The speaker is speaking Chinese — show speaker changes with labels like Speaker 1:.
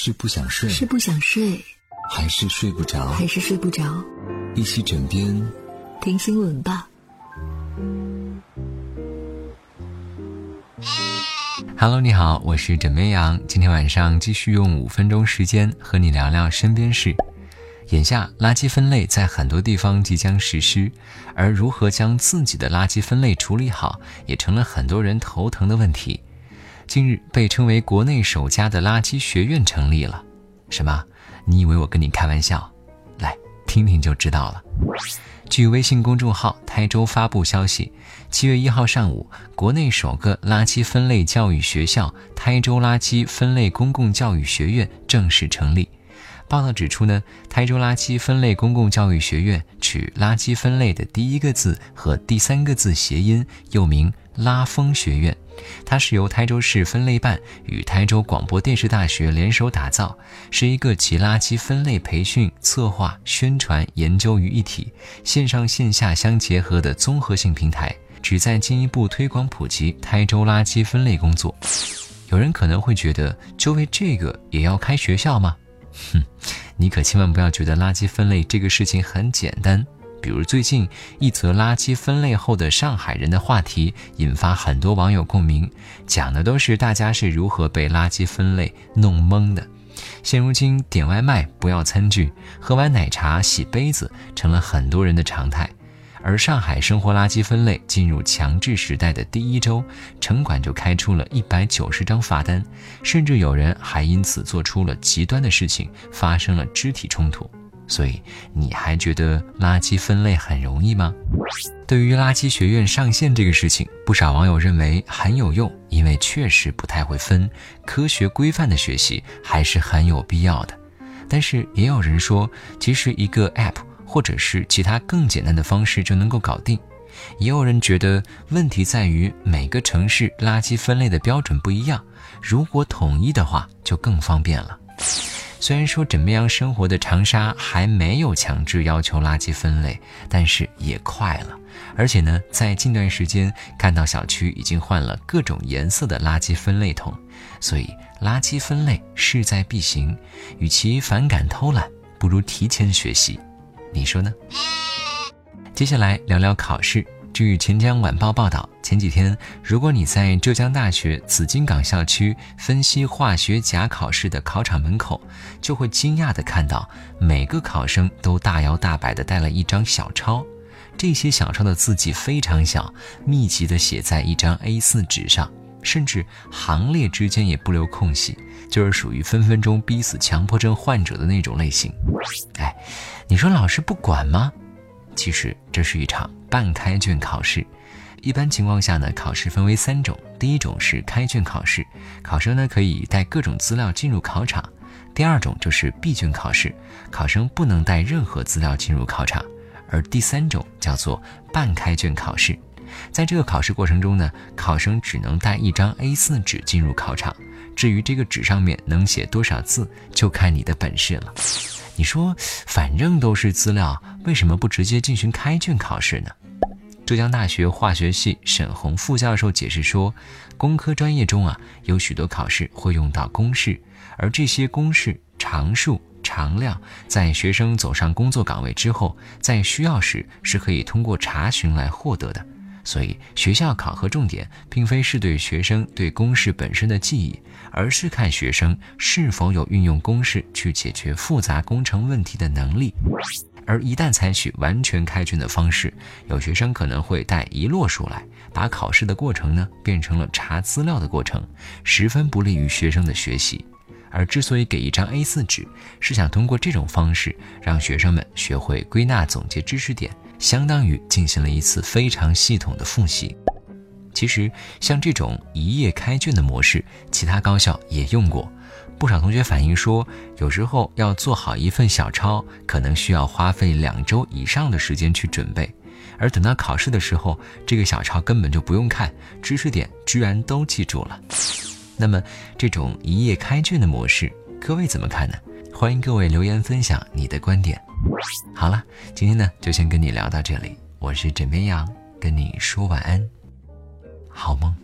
Speaker 1: 是不想睡，
Speaker 2: 是不想睡，
Speaker 1: 还是睡不着？
Speaker 2: 还是睡不着？
Speaker 1: 一起枕边
Speaker 2: 听新闻吧。
Speaker 3: Hello，你好，我是枕边羊。今天晚上继续用五分钟时间和你聊聊身边事。眼下，垃圾分类在很多地方即将实施，而如何将自己的垃圾分类处理好，也成了很多人头疼的问题。近日，被称为国内首家的垃圾学院成立了。什么？你以为我跟你开玩笑？来听听就知道了。据微信公众号“台州”发布消息，七月一号上午，国内首个垃圾分类教育学校——台州垃圾分类公共教育学院正式成立。报道指出呢，台州垃圾分类公共教育学院取垃圾分类的第一个字和第三个字谐音，又名拉风学院。它是由台州市分类办与台州广播电视大学联手打造，是一个集垃圾分类培训、策划、宣传、研究于一体、线上线下相结合的综合性平台，旨在进一步推广普及台州垃圾分类工作。有人可能会觉得，就为这个也要开学校吗？哼，你可千万不要觉得垃圾分类这个事情很简单。比如最近一则垃圾分类后的上海人的话题，引发很多网友共鸣，讲的都是大家是如何被垃圾分类弄懵的。现如今点外卖不要餐具，喝完奶茶洗杯子，成了很多人的常态。而上海生活垃圾分类进入强制时代的第一周，城管就开出了一百九十张罚单，甚至有人还因此做出了极端的事情，发生了肢体冲突。所以，你还觉得垃圾分类很容易吗？对于垃圾学院上线这个事情，不少网友认为很有用，因为确实不太会分，科学规范的学习还是很有必要的。但是，也有人说，其实一个 App。或者是其他更简单的方式就能够搞定，也有人觉得问题在于每个城市垃圾分类的标准不一样，如果统一的话就更方便了。虽然说怎么样生活的长沙还没有强制要求垃圾分类，但是也快了。而且呢，在近段时间看到小区已经换了各种颜色的垃圾分类桶，所以垃圾分类势在必行。与其反感偷懒，不如提前学习。你说呢？接下来聊聊考试。据钱江晚报报道，前几天，如果你在浙江大学紫金港校区分析化学甲考试的考场门口，就会惊讶地看到每个考生都大摇大摆地带了一张小抄。这些小抄的字迹非常小，密集地写在一张 A4 纸上，甚至行列之间也不留空隙，就是属于分分钟逼死强迫症患者的那种类型。哎。你说老师不管吗？其实这是一场半开卷考试。一般情况下呢，考试分为三种。第一种是开卷考试，考生呢可以带各种资料进入考场；第二种就是闭卷考试，考生不能带任何资料进入考场；而第三种叫做半开卷考试。在这个考试过程中呢，考生只能带一张 A4 纸进入考场。至于这个纸上面能写多少字，就看你的本事了。你说，反正都是资料，为什么不直接进行开卷考试呢？浙江大学化学系沈红副教授解释说，工科专业中啊，有许多考试会用到公式，而这些公式常数、常量，在学生走上工作岗位之后，在需要时是可以通过查询来获得的。所以，学校考核重点并非是对学生对公式本身的记忆，而是看学生是否有运用公式去解决复杂工程问题的能力。而一旦采取完全开卷的方式，有学生可能会带一摞书来，把考试的过程呢变成了查资料的过程，十分不利于学生的学习。而之所以给一张 A4 纸，是想通过这种方式让学生们学会归纳总结知识点。相当于进行了一次非常系统的复习。其实，像这种一页开卷的模式，其他高校也用过。不少同学反映说，有时候要做好一份小抄，可能需要花费两周以上的时间去准备。而等到考试的时候，这个小抄根本就不用看，知识点居然都记住了。那么，这种一页开卷的模式，各位怎么看呢？欢迎各位留言分享你的观点。好了，今天呢就先跟你聊到这里。我是枕边羊，跟你说晚安，好梦。